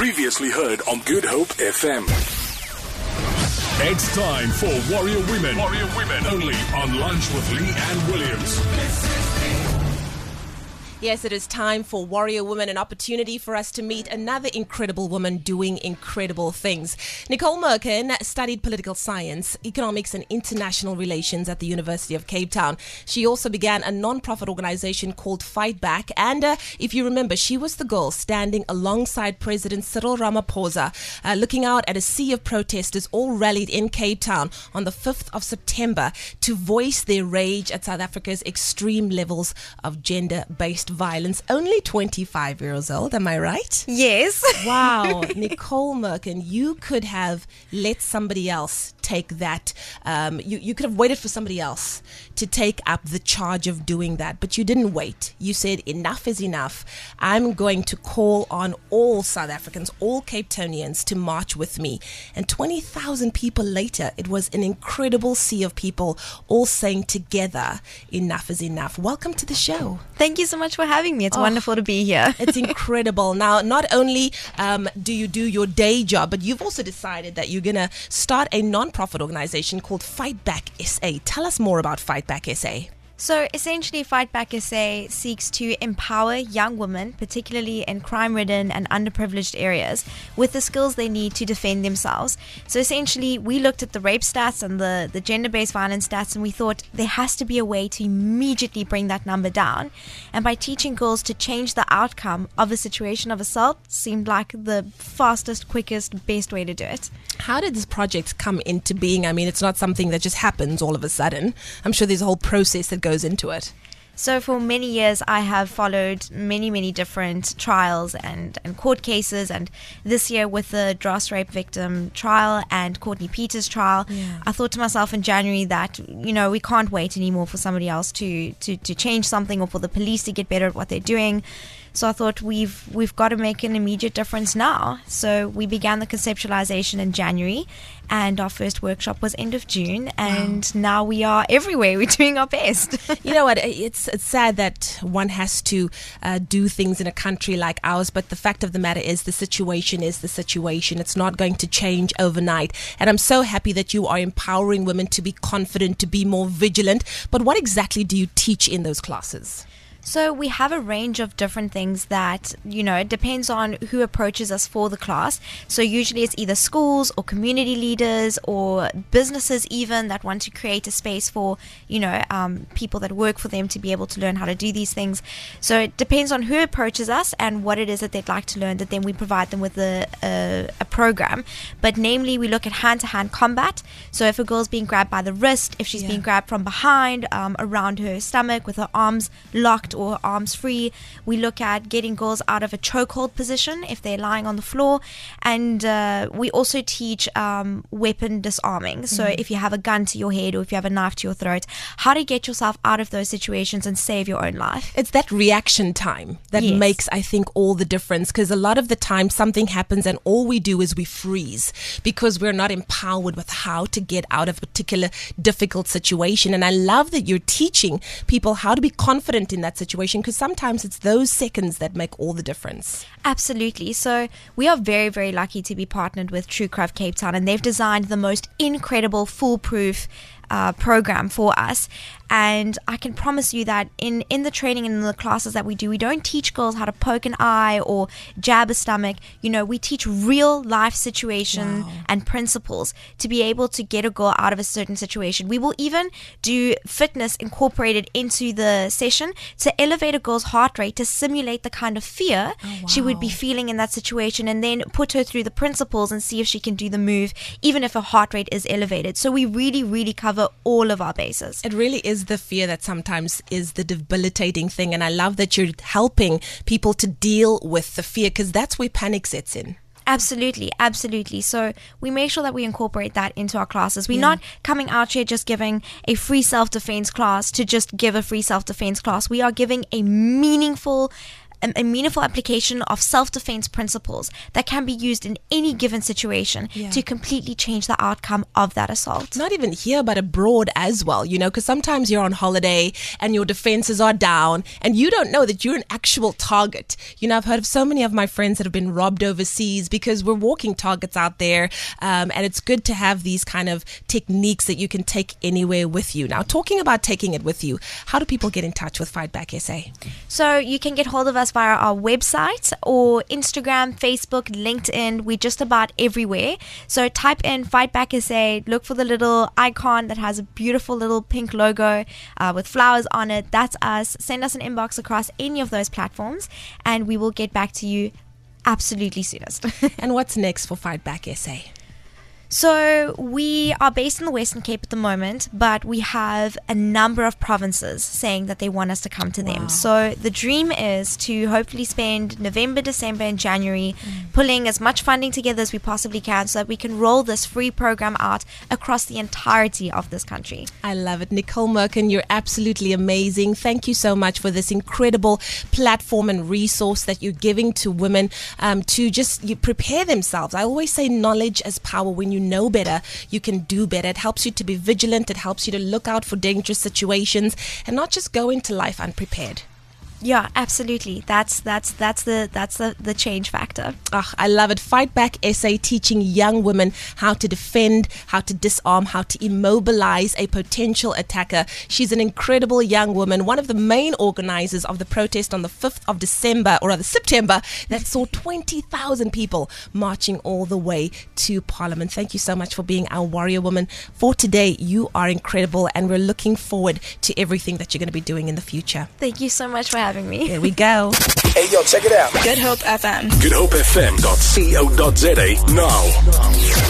Previously heard on Good Hope FM. It's time for Warrior Women. Warrior Women. Only on Lunch with Leigh-Anne Williams. Yes, it is time for Warrior Woman, an opportunity for us to meet another incredible woman doing incredible things. Nicole Merkin studied political science, economics, and international relations at the University of Cape Town. She also began a non-profit organization called Fight Back. And uh, if you remember, she was the girl standing alongside President Cyril Ramaphosa, uh, looking out at a sea of protesters all rallied in Cape Town on the 5th of September to voice their rage at South Africa's extreme levels of gender based violence. Only 25 years old, am I right? Yes. Wow. Nicole Merkin, you could have let somebody else take that. Um, you, you could have waited for somebody else to take up the charge of doing that, but you didn't wait. You said, enough is enough. I'm going to call on all South Africans, all Cape Townians to march with me. And 20,000 people later, it was an incredible sea of people all saying together, enough is enough. Welcome to the show. Thank you so much for having me. It's oh, wonderful to be here. it's incredible. Now, not only um, do you do your day job, but you've also decided that you're going to start a non-profit organization called Fight Back SA. Tell us more about Fight Back SA. So essentially, Fight Back SA seeks to empower young women, particularly in crime ridden and underprivileged areas, with the skills they need to defend themselves. So essentially, we looked at the rape stats and the, the gender based violence stats, and we thought there has to be a way to immediately bring that number down. And by teaching girls to change the outcome of a situation of assault, seemed like the fastest, quickest, best way to do it. How did this project come into being? I mean, it's not something that just happens all of a sudden. I'm sure there's a whole process that goes goes into it? So, for many years, I have followed many, many different trials and, and court cases. And this year, with the Dross rape victim trial and Courtney Peters trial, yeah. I thought to myself in January that, you know, we can't wait anymore for somebody else to, to, to change something or for the police to get better at what they're doing. So I thought we've we've got to make an immediate difference now. So we began the conceptualization in January, and our first workshop was end of June, and wow. now we are everywhere. We're doing our best. you know what? It's it's sad that one has to uh, do things in a country like ours, but the fact of the matter is, the situation is the situation. It's not going to change overnight, and I'm so happy that you are empowering women to be confident, to be more vigilant. But what exactly do you teach in those classes? So we have a range of different things that, you know, it depends on who approaches us for the class. So usually it's either schools or community leaders or businesses even that want to create a space for, you know, um, people that work for them to be able to learn how to do these things. So it depends on who approaches us and what it is that they'd like to learn that then we provide them with a, a, a program. But namely, we look at hand-to-hand combat. So if a girl's being grabbed by the wrist, if she's yeah. being grabbed from behind, um, around her stomach with her arms locked or arms free. We look at getting girls out of a chokehold position if they're lying on the floor. And uh, we also teach um, weapon disarming. So mm-hmm. if you have a gun to your head or if you have a knife to your throat, how to get yourself out of those situations and save your own life. It's that reaction time that yes. makes, I think, all the difference because a lot of the time something happens and all we do is we freeze because we're not empowered with how to get out of a particular difficult situation. And I love that you're teaching people how to be confident in that situation because sometimes it's those seconds that make all the difference. Absolutely. So we are very, very lucky to be partnered with Truecraft Cape Town, and they've designed the most incredible, foolproof uh, program for us. And I can promise you that in, in the training and in the classes that we do, we don't teach girls how to poke an eye or jab a stomach. You know, we teach real life situation wow. and principles to be able to get a girl out of a certain situation. We will even do fitness incorporated into the session to elevate a girl's heart rate to simulate the kind of fear oh, wow. she would be feeling in that situation and then put her through the principles and see if she can do the move, even if her heart rate is elevated. So we really, really cover all of our bases. It really is the fear that sometimes is the debilitating thing. And I love that you're helping people to deal with the fear because that's where panic sets in. Absolutely, absolutely. So we make sure that we incorporate that into our classes. We're yeah. not coming out here just giving a free self defense class to just give a free self defense class. We are giving a meaningful a, a meaningful application of self defense principles that can be used in any given situation Yeah. to completely change the outcome of that assault. not even here but abroad as well you know because sometimes you're on holiday and your defenses are down and you don't know that you're an actual target you know i've heard of so many of my friends that have been robbed overseas because we're walking targets out there um, and it's good to have these kind of techniques that you can take anywhere with you now talking about taking it with you how do people get in touch with fight back sa So you can get hold of us via our website or Instagram, Facebook, LinkedIn. We're just about everywhere. So type in Fight Back SA, look for the little icon that has a beautiful little pink logo uh, with flowers on it. That's us. Send us an inbox across any of those platforms and we will get back to you absolutely soonest. and what's next for fight back sa So we are based in the Western Cape at the moment, but we have a number of provinces saying that they want us to come to them. So the dream is to hopefully spend November, December, and January pulling as much funding together as we possibly can so that we can roll this free program out across the entirety of this country. I love it. Nicole Merkin, you're absolutely amazing. Thank you so much for this incredible platform and resource that you're giving to women um, to just you prepare themselves. I always say knowledge is power. When you know better, you can do better. It helps you to be vigilant, it helps you to look out for dangerous situations and not just go into life unprepared. Yeah, absolutely. That's that's that's the that's the, the change factor. Ah, I love it. Fight Back SA teaching young women how to defend, how to disarm, how to immobilize a potential attacker. She's an incredible young woman, one of the main organizers of the protest on the 5th of December, or rather September, that saw 20,000 people marching all the way to Parliament. Thank you so much for being our warrior woman for today. You are incredible, and we're looking forward to everything that you're going to be doing in the future. Thank you so much for having me. There we go. Hey, yo, check it out. Good Hope FM. GoodHopeFM.co.za now.